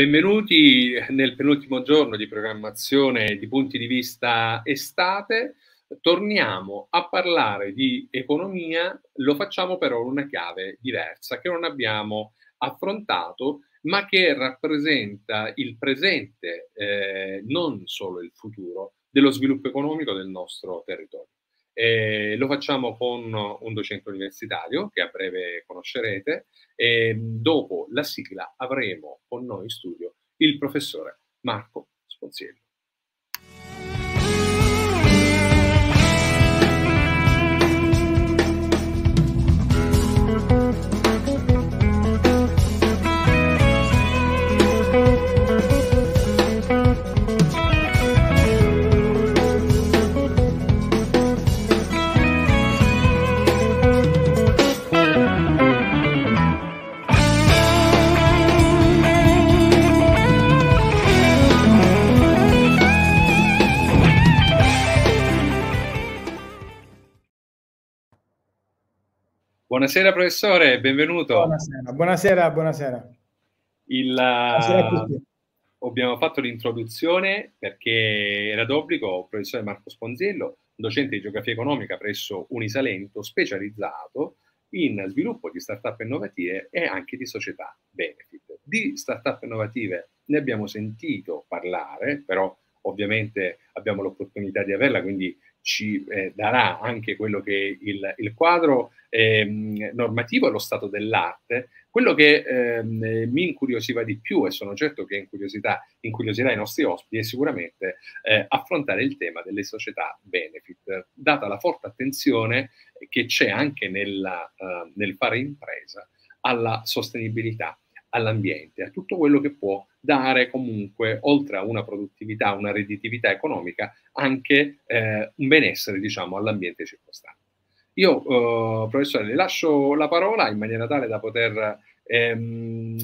Benvenuti nel penultimo giorno di programmazione di punti di vista estate. Torniamo a parlare di economia, lo facciamo però in una chiave diversa che non abbiamo affrontato, ma che rappresenta il presente, eh, non solo il futuro, dello sviluppo economico del nostro territorio. Eh, lo facciamo con un docente universitario che a breve conoscerete e dopo la sigla avremo con noi in studio il professore Marco Sponziello. Buonasera professore, benvenuto. Buonasera, buonasera, buonasera. Il, buonasera abbiamo fatto l'introduzione perché era d'obbligo il professore Marco Sponzello, docente di geografia economica presso Unisalento, specializzato in sviluppo di start-up innovative e anche di società benefit. Di start-up innovative ne abbiamo sentito parlare, però ovviamente abbiamo l'opportunità di averla, quindi ci eh, darà anche quello che il, il quadro ehm, normativo e lo stato dell'arte. Quello che ehm, mi incuriosiva di più, e sono certo che incuriosirà i nostri ospiti, è sicuramente eh, affrontare il tema delle società benefit, data la forte attenzione che c'è anche nella, uh, nel fare impresa alla sostenibilità all'ambiente, a tutto quello che può dare comunque, oltre a una produttività, una redditività economica, anche eh, un benessere, diciamo, all'ambiente circostante. Io, eh, professore, le lascio la parola in maniera tale da poter ehm,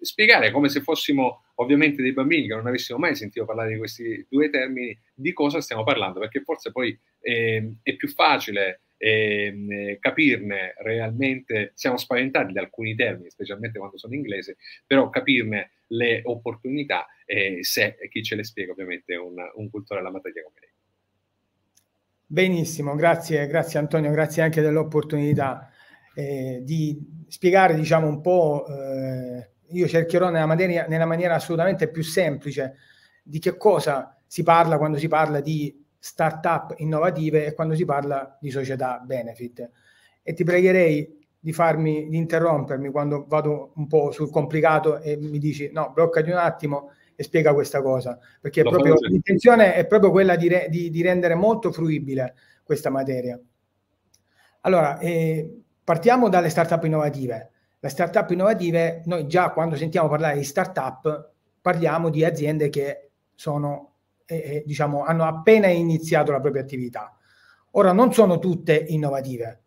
spiegare, come se fossimo ovviamente dei bambini che non avessimo mai sentito parlare di questi due termini, di cosa stiamo parlando, perché forse poi eh, è più facile eh, capirne realmente, siamo spaventati da alcuni termini, specialmente quando sono inglese, però capirne le opportunità eh, se chi ce le spiega ovviamente è un, un cultore della materia come lei. Benissimo, grazie, grazie Antonio, grazie anche dell'opportunità eh, di spiegare diciamo un po', eh, io cercherò nella, materia, nella maniera assolutamente più semplice di che cosa si parla quando si parla di start-up innovative e quando si parla di società benefit. E ti pregherei di farmi, di interrompermi quando vado un po' sul complicato e mi dici no, bloccati un attimo e spiega questa cosa, perché proprio, l'intenzione è proprio quella di, re, di, di, rendere molto fruibile questa materia. Allora, eh, partiamo dalle start-up innovative. Le start-up innovative, noi già quando sentiamo parlare di start-up parliamo di aziende che sono eh, diciamo, hanno appena iniziato la propria attività. Ora, non sono tutte innovative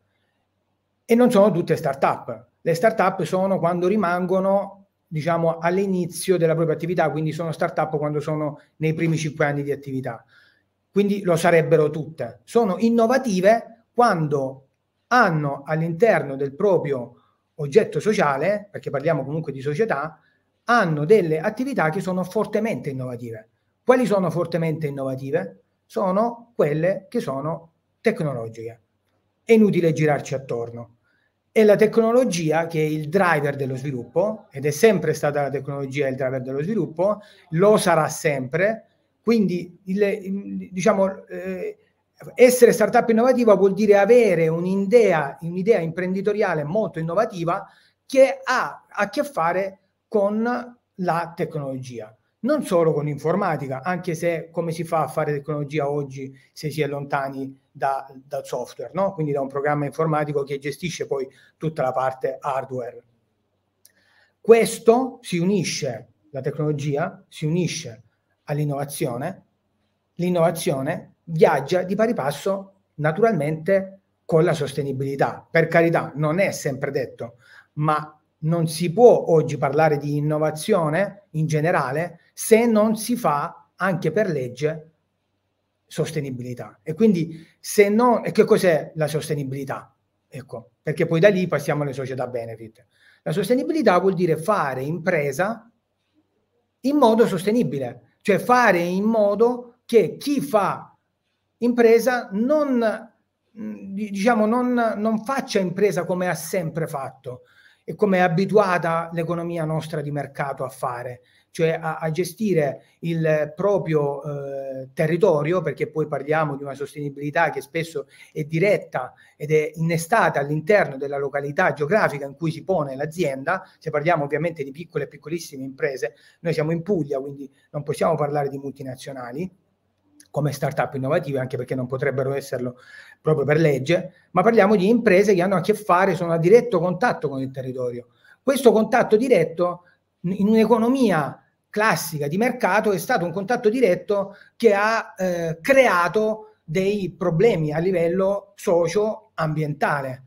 e non sono tutte start-up. Le start-up sono quando rimangono, diciamo, all'inizio della propria attività, quindi sono start-up quando sono nei primi cinque anni di attività. Quindi lo sarebbero tutte. Sono innovative quando hanno all'interno del proprio oggetto sociale, perché parliamo comunque di società, hanno delle attività che sono fortemente innovative. Quali sono fortemente innovative? Sono quelle che sono tecnologiche. È inutile girarci attorno. È la tecnologia che è il driver dello sviluppo ed è sempre stata la tecnologia il driver dello sviluppo, lo sarà sempre. Quindi, il, diciamo, eh, essere startup innovativa vuol dire avere un'idea, un'idea imprenditoriale molto innovativa che ha a che fare con la tecnologia non solo con l'informatica, anche se come si fa a fare tecnologia oggi se si è lontani da, dal software, no? quindi da un programma informatico che gestisce poi tutta la parte hardware. Questo si unisce, la tecnologia si unisce all'innovazione, l'innovazione viaggia di pari passo naturalmente con la sostenibilità. Per carità, non è sempre detto, ma non si può oggi parlare di innovazione in generale se non si fa anche per legge sostenibilità. E quindi se non... E che cos'è la sostenibilità? Ecco, perché poi da lì passiamo alle società benefit. La sostenibilità vuol dire fare impresa in modo sostenibile, cioè fare in modo che chi fa impresa non, diciamo, non, non faccia impresa come ha sempre fatto e come è abituata l'economia nostra di mercato a fare, cioè a, a gestire il proprio eh, territorio, perché poi parliamo di una sostenibilità che spesso è diretta ed è innestata all'interno della località geografica in cui si pone l'azienda, se parliamo ovviamente di piccole e piccolissime imprese, noi siamo in Puglia, quindi non possiamo parlare di multinazionali come start-up innovative, anche perché non potrebbero esserlo proprio per legge, ma parliamo di imprese che hanno a che fare, sono a diretto contatto con il territorio. Questo contatto diretto in un'economia classica di mercato è stato un contatto diretto che ha eh, creato dei problemi a livello socio-ambientale.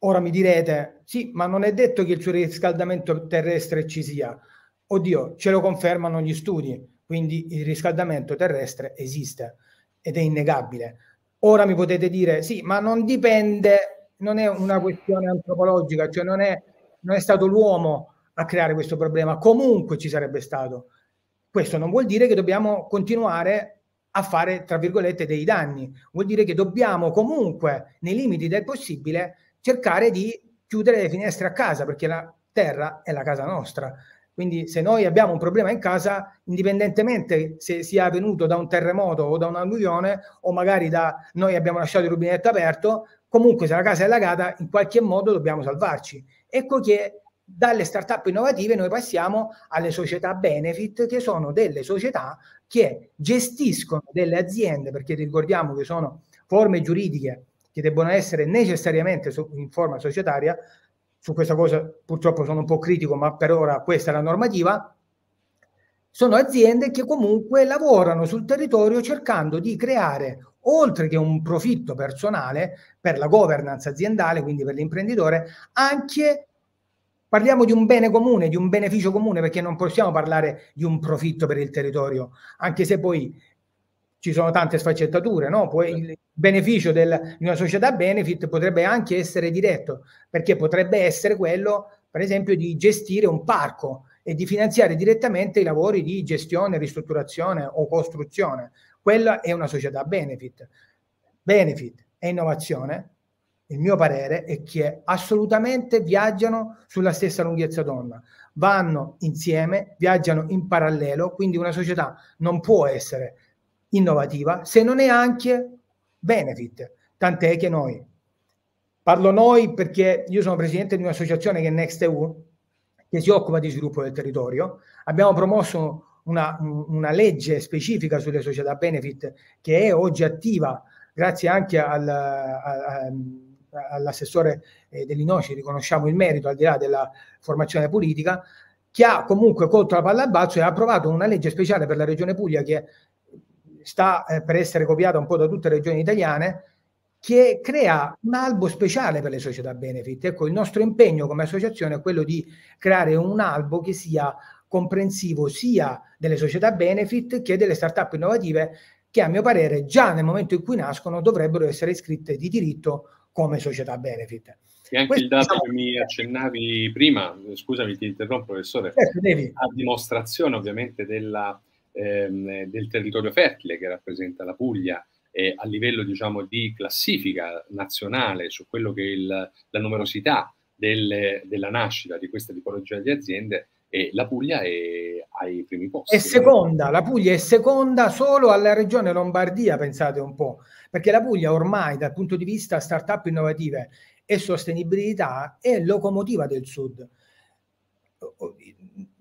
Ora mi direte, sì, ma non è detto che il surriscaldamento terrestre ci sia. Oddio, ce lo confermano gli studi, quindi il riscaldamento terrestre esiste ed è innegabile. Ora mi potete dire, sì, ma non dipende, non è una questione antropologica, cioè non è, non è stato l'uomo a creare questo problema, comunque ci sarebbe stato. Questo non vuol dire che dobbiamo continuare a fare, tra virgolette, dei danni, vuol dire che dobbiamo comunque, nei limiti del possibile, cercare di chiudere le finestre a casa, perché la terra è la casa nostra. Quindi se noi abbiamo un problema in casa, indipendentemente se sia venuto da un terremoto o da un'alluvione o magari da noi abbiamo lasciato il rubinetto aperto, comunque se la casa è allagata in qualche modo dobbiamo salvarci. Ecco che dalle start-up innovative noi passiamo alle società benefit, che sono delle società che gestiscono delle aziende, perché ricordiamo che sono forme giuridiche che debbono essere necessariamente in forma societaria, su questa cosa purtroppo sono un po' critico, ma per ora questa è la normativa, sono aziende che comunque lavorano sul territorio cercando di creare, oltre che un profitto personale per la governance aziendale, quindi per l'imprenditore, anche Parliamo di un bene comune, di un beneficio comune, perché non possiamo parlare di un profitto per il territorio, anche se poi ci sono tante sfaccettature, no? Poi il beneficio del, di una società benefit potrebbe anche essere diretto, perché potrebbe essere quello, per esempio, di gestire un parco e di finanziare direttamente i lavori di gestione, ristrutturazione o costruzione. Quella è una società benefit. Benefit e innovazione il mio parere è che assolutamente viaggiano sulla stessa lunghezza d'onda, vanno insieme, viaggiano in parallelo, quindi una società non può essere innovativa se non è anche benefit, tant'è che noi, parlo noi perché io sono presidente di un'associazione che è NextEU, che si occupa di sviluppo del territorio, abbiamo promosso una, una legge specifica sulle società benefit che è oggi attiva grazie anche al, al, al all'assessore eh, dell'Inoci riconosciamo il merito al di là della formazione politica, che ha comunque colto la palla al balzo e ha approvato una legge speciale per la regione Puglia che sta eh, per essere copiata un po' da tutte le regioni italiane, che crea un albo speciale per le società benefit. Ecco, il nostro impegno come associazione è quello di creare un albo che sia comprensivo sia delle società benefit che delle start-up innovative che a mio parere già nel momento in cui nascono dovrebbero essere iscritte di diritto come società benefit. E anche Questo il dato diciamo... che mi accennavi prima, scusami ti interrompo professore, certo, a dimostrazione ovviamente della, ehm, del territorio fertile che rappresenta la Puglia eh, a livello diciamo di classifica nazionale su quello che è il, la numerosità delle, della nascita di questa tipologia di aziende e la Puglia è ai primi posti. È seconda, la Puglia è seconda solo alla regione Lombardia, pensate un po', perché la Puglia ormai dal punto di vista start-up innovative e sostenibilità è locomotiva del sud.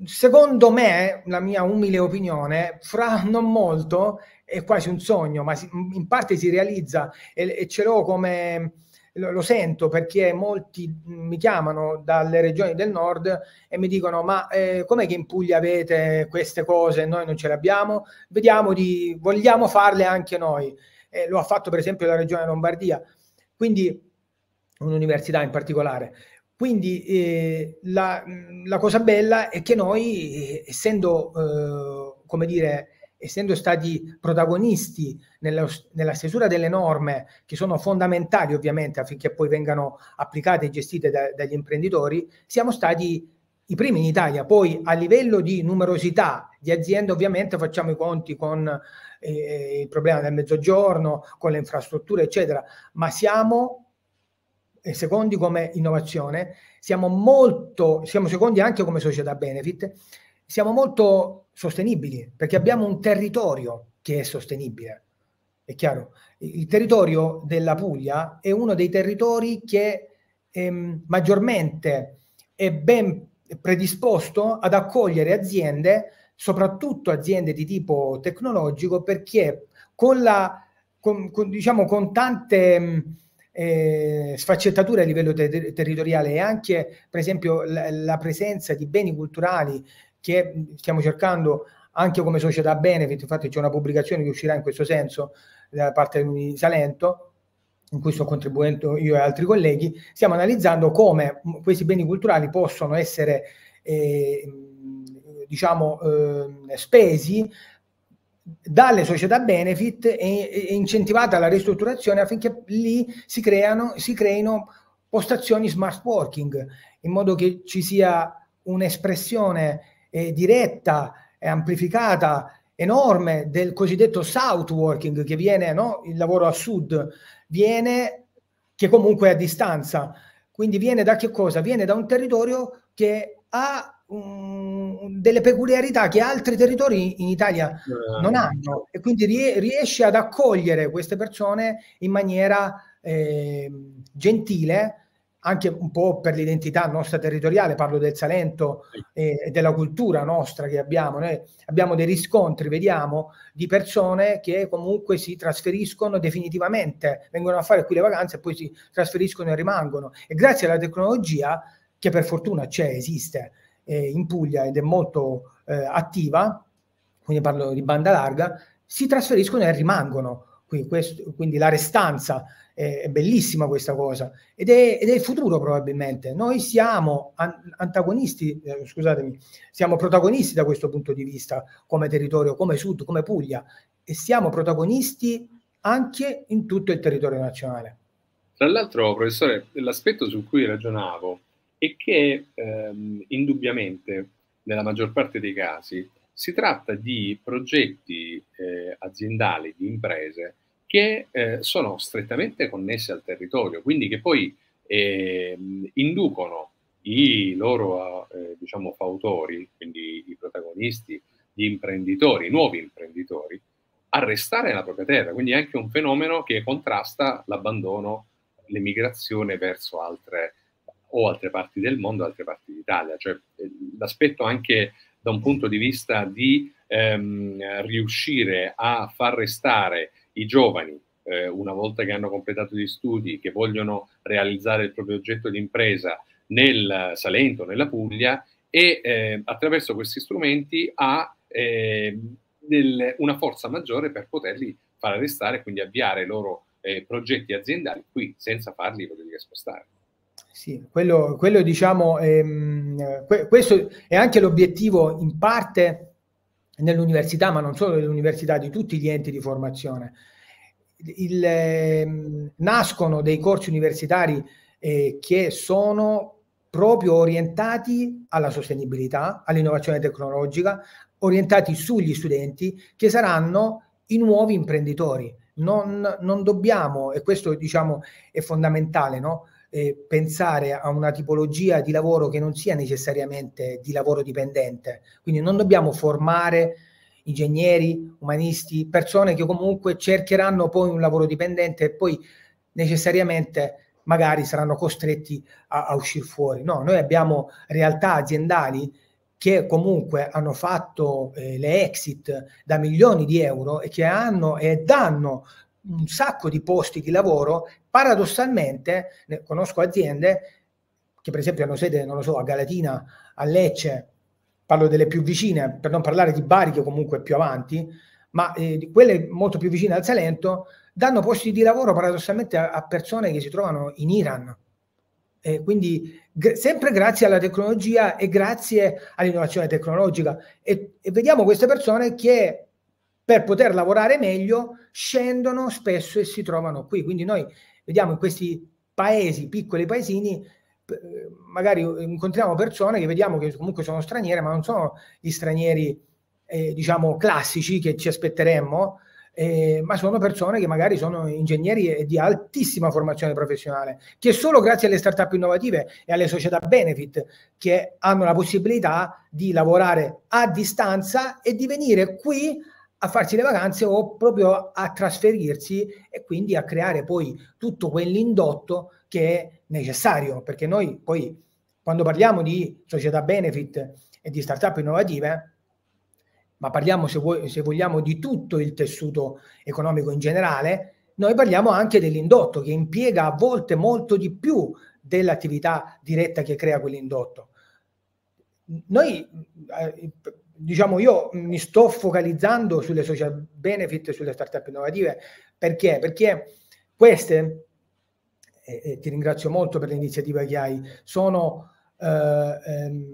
Secondo me, la mia umile opinione, fra non molto è quasi un sogno, ma in parte si realizza e, e ce l'ho come lo, lo, sento perché molti mi chiamano dalle regioni del nord e mi dicono ma eh, com'è che in Puglia avete queste cose e noi non ce le abbiamo? Vediamo di, vogliamo farle anche noi. Eh, lo ha fatto per esempio la regione Lombardia, quindi un'università in particolare. Quindi eh, la, la, cosa bella è che noi, eh, essendo, eh, come dire, essendo stati protagonisti nella, nella, stesura delle norme che sono fondamentali ovviamente affinché poi vengano applicate e gestite da, dagli imprenditori, siamo stati i primi in Italia, poi a livello di numerosità di aziende ovviamente facciamo i conti con eh, il problema del mezzogiorno, con le infrastrutture, eccetera, ma siamo secondi come innovazione, siamo molto, siamo secondi anche come società benefit, siamo molto sostenibili perché abbiamo un territorio che è sostenibile. È chiaro? Il territorio della Puglia è uno dei territori che ehm, maggiormente è ben predisposto ad accogliere aziende, soprattutto aziende di tipo tecnologico, perché con, la, con, con, diciamo, con tante eh, sfaccettature a livello ter- territoriale e anche, per esempio, la, la, presenza di beni culturali che stiamo cercando anche come società benefit, infatti c'è una pubblicazione che uscirà in questo senso da parte di Salento, in cui sto contribuendo io e altri colleghi, stiamo analizzando come questi beni culturali possono essere eh, diciamo eh, spesi dalle società benefit e, e incentivata la ristrutturazione affinché lì si creano si creino postazioni smart working in modo che ci sia un'espressione eh, diretta e amplificata enorme del cosiddetto south working che viene no? il lavoro a sud viene che comunque è a distanza. Quindi viene da che cosa? Viene da un territorio che ha um, delle peculiarità che altri territori in Italia eh. non hanno e quindi rie- riesce ad accogliere queste persone in maniera eh, gentile anche un po' per l'identità nostra territoriale, parlo del Salento e, della cultura nostra che abbiamo. Noi abbiamo dei riscontri, vediamo, di persone che comunque si trasferiscono definitivamente, vengono a fare qui le vacanze e poi si trasferiscono e rimangono. E grazie alla tecnologia, che per fortuna c'è, esiste eh, in Puglia ed è molto eh, attiva, quindi parlo di banda larga, si trasferiscono e rimangono. Quindi, questo, quindi la restanza è, bellissima questa cosa ed è, ed è, il futuro probabilmente. Noi siamo an- antagonisti, eh, scusatemi, siamo protagonisti da questo punto di vista come territorio, come Sud, come Puglia e siamo protagonisti anche in tutto il territorio nazionale. Tra l'altro, professore, l'aspetto su cui ragionavo è che ehm, indubbiamente nella maggior parte dei casi si tratta di progetti eh, aziendali, di imprese che eh, sono strettamente connesse al territorio, quindi che poi eh, inducono i loro eh, diciamo, fautori, quindi i protagonisti, gli imprenditori, i nuovi imprenditori, a restare nella propria terra. Quindi è anche un fenomeno che contrasta l'abbandono, l'emigrazione verso altre o altre parti del mondo, altre parti d'Italia. Cioè eh, l'aspetto anche da un punto di vista di ehm, riuscire a far restare i giovani, eh, una volta che hanno completato gli studi, che vogliono realizzare il proprio oggetto di impresa nel Salento, nella Puglia, e eh, attraverso questi strumenti ha eh, del, una forza maggiore per poterli far restare e quindi avviare i loro eh, progetti aziendali qui senza farli voglio dire, spostare. Sì, quello, quello diciamo, ehm, questo è anche l'obiettivo in parte nell'università, ma non solo nell'università, di tutti gli enti di formazione. Il, eh, nascono dei corsi universitari eh, che sono proprio orientati alla sostenibilità, all'innovazione tecnologica, orientati sugli studenti che saranno i nuovi imprenditori. Non, non dobbiamo, e questo diciamo è fondamentale, no? Eh, pensare a una tipologia di lavoro che non sia necessariamente di lavoro dipendente. Quindi non dobbiamo formare ingegneri, umanisti, persone che comunque cercheranno poi un lavoro dipendente e poi necessariamente magari saranno costretti a, a uscire fuori. No, noi abbiamo realtà aziendali che comunque hanno fatto eh, le exit da milioni di euro e che hanno e danno un sacco di posti di lavoro, paradossalmente conosco aziende che per esempio hanno sede, non lo so, a Galatina, a Lecce, parlo delle più vicine, per non parlare di Bari che comunque è più avanti, ma eh, quelle molto più vicine al Salento danno posti di lavoro paradossalmente a, a persone che si trovano in Iran. Eh, quindi g- sempre grazie alla tecnologia e grazie all'innovazione tecnologica. E, e vediamo queste persone che per poter lavorare meglio scendono spesso e si trovano qui. Quindi noi vediamo in questi paesi, piccoli paesini, magari incontriamo persone che vediamo che comunque sono straniere, ma non sono gli stranieri, eh, diciamo, classici che ci aspetteremmo, eh, ma sono persone che magari sono ingegneri di altissima formazione professionale, che solo grazie alle start-up innovative e alle società benefit che hanno la possibilità di lavorare a distanza e di venire qui a farsi le vacanze o proprio a trasferirsi e quindi a creare poi tutto quell'indotto che è necessario, perché noi poi quando parliamo di società benefit e di start-up innovative, ma parliamo se, vuoi, se vogliamo di tutto il tessuto economico in generale, noi parliamo anche dell'indotto che impiega a volte molto di più dell'attività diretta che crea quell'indotto. Noi, eh, diciamo, io mi sto focalizzando sulle social benefit, sulle startup innovative, perché? Perché queste, e, e ti ringrazio molto per l'iniziativa che hai, sono, eh, ehm,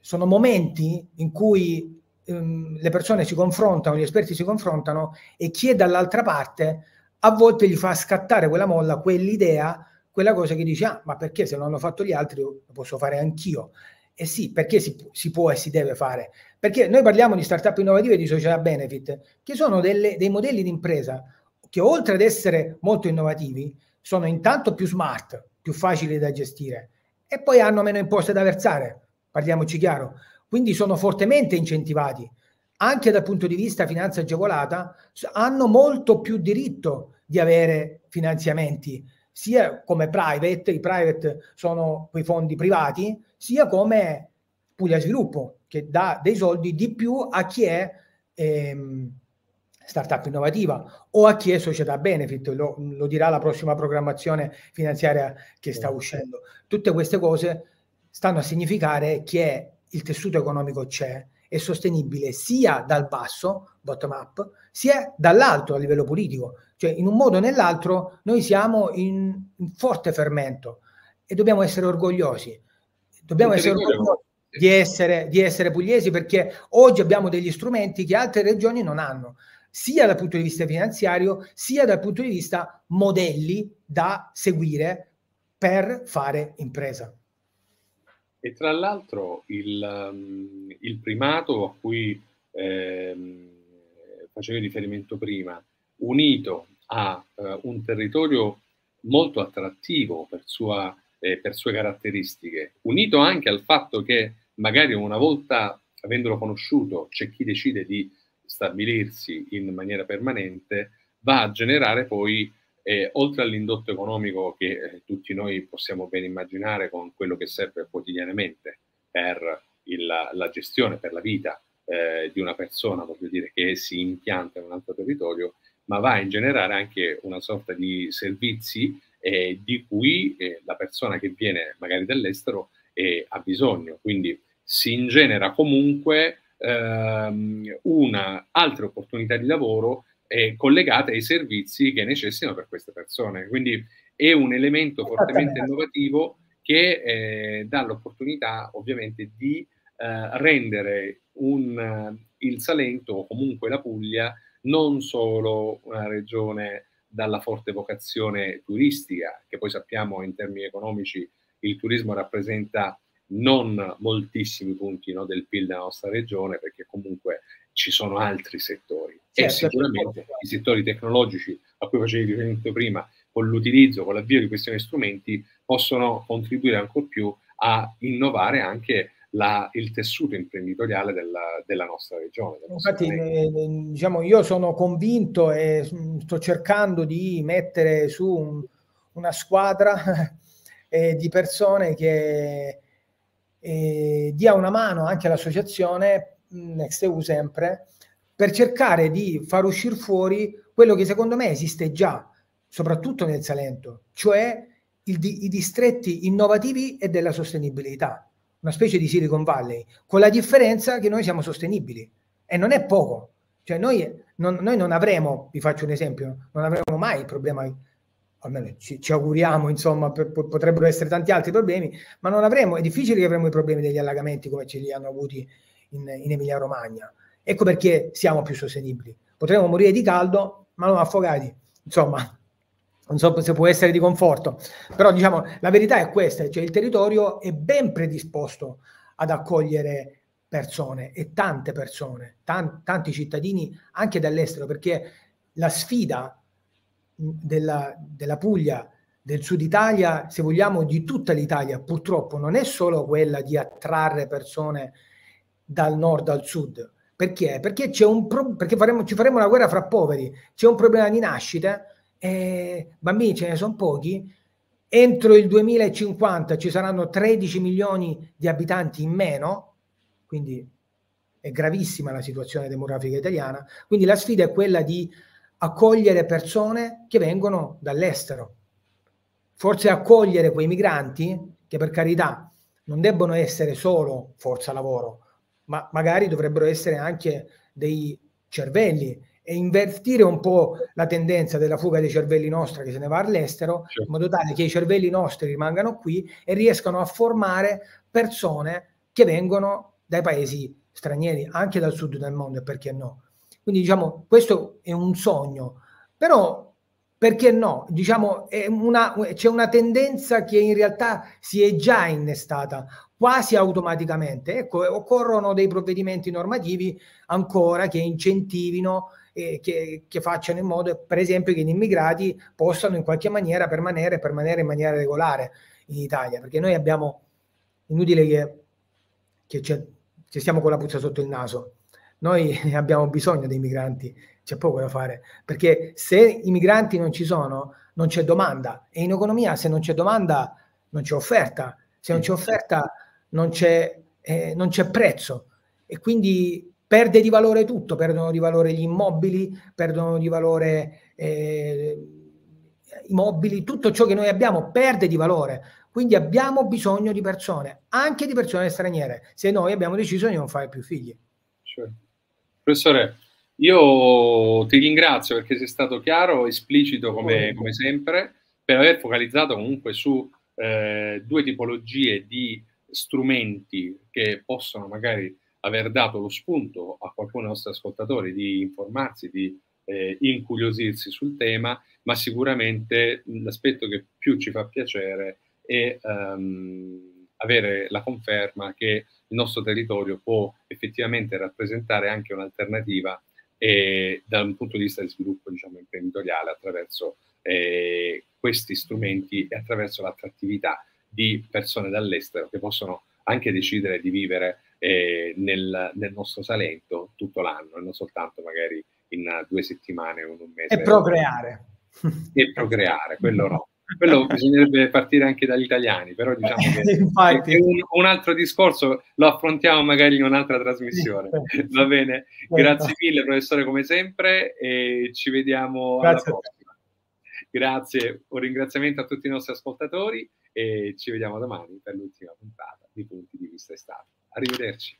sono momenti in cui ehm, le persone si confrontano, gli esperti si confrontano e chi è dall'altra parte a volte gli fa scattare quella molla, quell'idea, quella cosa che dice, ah, ma perché se non hanno fatto gli altri lo posso fare anch'io? E sì, perché si, si, può e si deve fare? Perché noi parliamo di startup innovative e di società benefit, che sono delle, dei modelli di impresa che oltre ad essere molto innovativi, sono intanto più smart, più facili da gestire e poi hanno meno imposte da versare, parliamoci chiaro. Quindi sono fortemente incentivati. Anche dal punto di vista finanza agevolata, hanno molto più diritto di avere finanziamenti, sia come private, i private sono quei fondi privati, sia come Puglia Sviluppo, che dà dei soldi di più a chi è ehm, startup innovativa o a chi è società benefit, lo, lo dirà la prossima programmazione finanziaria che sta uscendo. Tutte queste cose stanno a significare che il tessuto economico c'è, è sostenibile sia dal basso, bottom up, sia dall'alto a livello politico. Cioè, in un modo o nell'altro, noi siamo in, in forte fermento e dobbiamo essere orgogliosi. Dobbiamo essere orgogliosi di essere, di essere pugliesi perché oggi abbiamo degli strumenti che altre regioni non hanno, sia dal punto di vista finanziario, sia dal punto di vista modelli da seguire per fare impresa. E tra l'altro il, um, il primato a cui ehm, facevi riferimento prima, unito a uh, un territorio molto attrattivo per, sua, eh, per sue caratteristiche, unito anche al fatto che magari una volta avendolo conosciuto c'è chi decide di stabilirsi in maniera permanente, va a generare poi eh, oltre all'indotto economico che eh, tutti noi possiamo ben immaginare con quello che serve quotidianamente per il, la gestione, per la vita eh, di una persona, voglio dire, che si impianta in un altro territorio, ma va a ingenerare anche una sorta di servizi eh, di cui eh, la persona che viene magari dall'estero eh, ha bisogno. Quindi si ingenera comunque ehm, una altre opportunità di lavoro eh, collegate ai servizi che necessitano per queste persone. Quindi è un elemento fortemente innovativo che eh, dà l'opportunità ovviamente di eh, rendere un, il Salento o comunque la Puglia non solo una regione dalla forte vocazione turistica, che poi sappiamo in termini economici il turismo rappresenta non moltissimi punti no, del PIL della nostra regione, perché comunque ci sono altri settori certo, e sicuramente certo. i settori tecnologici a cui facevi riferimento prima, con l'utilizzo, con l'avvio di questi strumenti, possono contribuire ancora più a innovare anche la, il tessuto imprenditoriale della, della nostra regione. Infatti, eh, diciamo, io sono convinto e sto cercando di mettere su un, una squadra eh, di persone che eh, dia una mano anche all'associazione NextEU sempre, per cercare di far uscire fuori quello che secondo me esiste già, soprattutto nel Salento, cioè il, i distretti innovativi e della sostenibilità, una specie di Silicon Valley, con la differenza che noi siamo sostenibili e non è poco. Cioè noi non, noi non avremo, vi faccio un esempio, non avremo mai il problema, almeno ci, ci auguriamo, insomma, per, potrebbero essere tanti altri problemi, ma non avremo, è difficile che avremo i problemi degli allagamenti come ce li hanno avuti in, in Emilia Romagna. Ecco perché siamo più sostenibili. Potremmo morire di caldo, ma non affogati. Insomma, non so se può essere di conforto, però diciamo la verità è questa, cioè il territorio è ben predisposto ad accogliere persone e tante persone, tan- tanti cittadini anche dall'estero, perché la sfida della, della Puglia, del sud Italia, se vogliamo di tutta l'Italia, purtroppo non è solo quella di attrarre persone dal nord al sud. Perché? Perché, pro- perché faremo, ci faremo una guerra fra poveri, c'è un problema di nascite, eh, bambini ce ne sono pochi, entro il 2050 ci saranno 13 milioni di abitanti in meno, quindi è gravissima la situazione demografica italiana, quindi la sfida è quella di accogliere persone che vengono dall'estero. Forse accogliere quei migranti che per carità non debbono essere solo forza lavoro, ma magari dovrebbero essere anche dei cervelli e invertire un po' la tendenza della fuga dei cervelli nostri che se ne va all'estero, certo. in modo tale che i cervelli nostri rimangano qui e riescano a formare persone che vengono dai paesi stranieri, anche dal sud del mondo, e perché no. Quindi diciamo, questo è un sogno, però perché no? Diciamo, una, c'è una tendenza che in realtà si è già innestata quasi automaticamente. Ecco, occorrono dei provvedimenti normativi ancora che incentivino e che, che, facciano in modo, per esempio, che gli immigrati possano in qualche maniera permanere, permanere in maniera regolare in Italia, perché noi abbiamo, inutile che, che, che stiamo con la puzza sotto il naso, noi abbiamo bisogno dei migranti, c'è poco da fare, perché se i migranti non ci sono, non c'è domanda e in economia se non c'è domanda non c'è offerta, se non c'è offerta non c'è, eh, non c'è prezzo e quindi perde di valore tutto, perdono di valore gli immobili, perdono di valore eh, i mobili, tutto ciò che noi abbiamo perde di valore. Quindi abbiamo bisogno di persone, anche di persone straniere, se noi abbiamo deciso di non fare più figli. Certo. Professore, io ti ringrazio perché sei stato chiaro, esplicito come, come sempre, per aver focalizzato comunque su eh, due tipologie di strumenti che possono magari aver dato lo spunto a qualcuno dei nostri ascoltatori di informarsi, di eh, incuriosirsi sul tema, ma sicuramente l'aspetto che più ci fa piacere è um, avere la conferma che il nostro territorio può effettivamente rappresentare anche un'alternativa eh, dal punto di vista del sviluppo diciamo, imprenditoriale attraverso eh, questi strumenti e attraverso l'attrattività di persone dall'estero che possono anche decidere di vivere eh, nel, nel, nostro Salento tutto l'anno e non soltanto magari in due settimane o in un mese. E procreare. E procreare, quello no quello bisognerebbe partire anche dagli italiani, però diciamo che è un, un, altro discorso, lo affrontiamo magari in un'altra trasmissione. Va bene, grazie mille professore come sempre e ci vediamo grazie alla prossima. Grazie, un ringraziamento a tutti i nostri ascoltatori e ci vediamo domani per l'ultima puntata di Punti di Vista Estate. Arrivederci.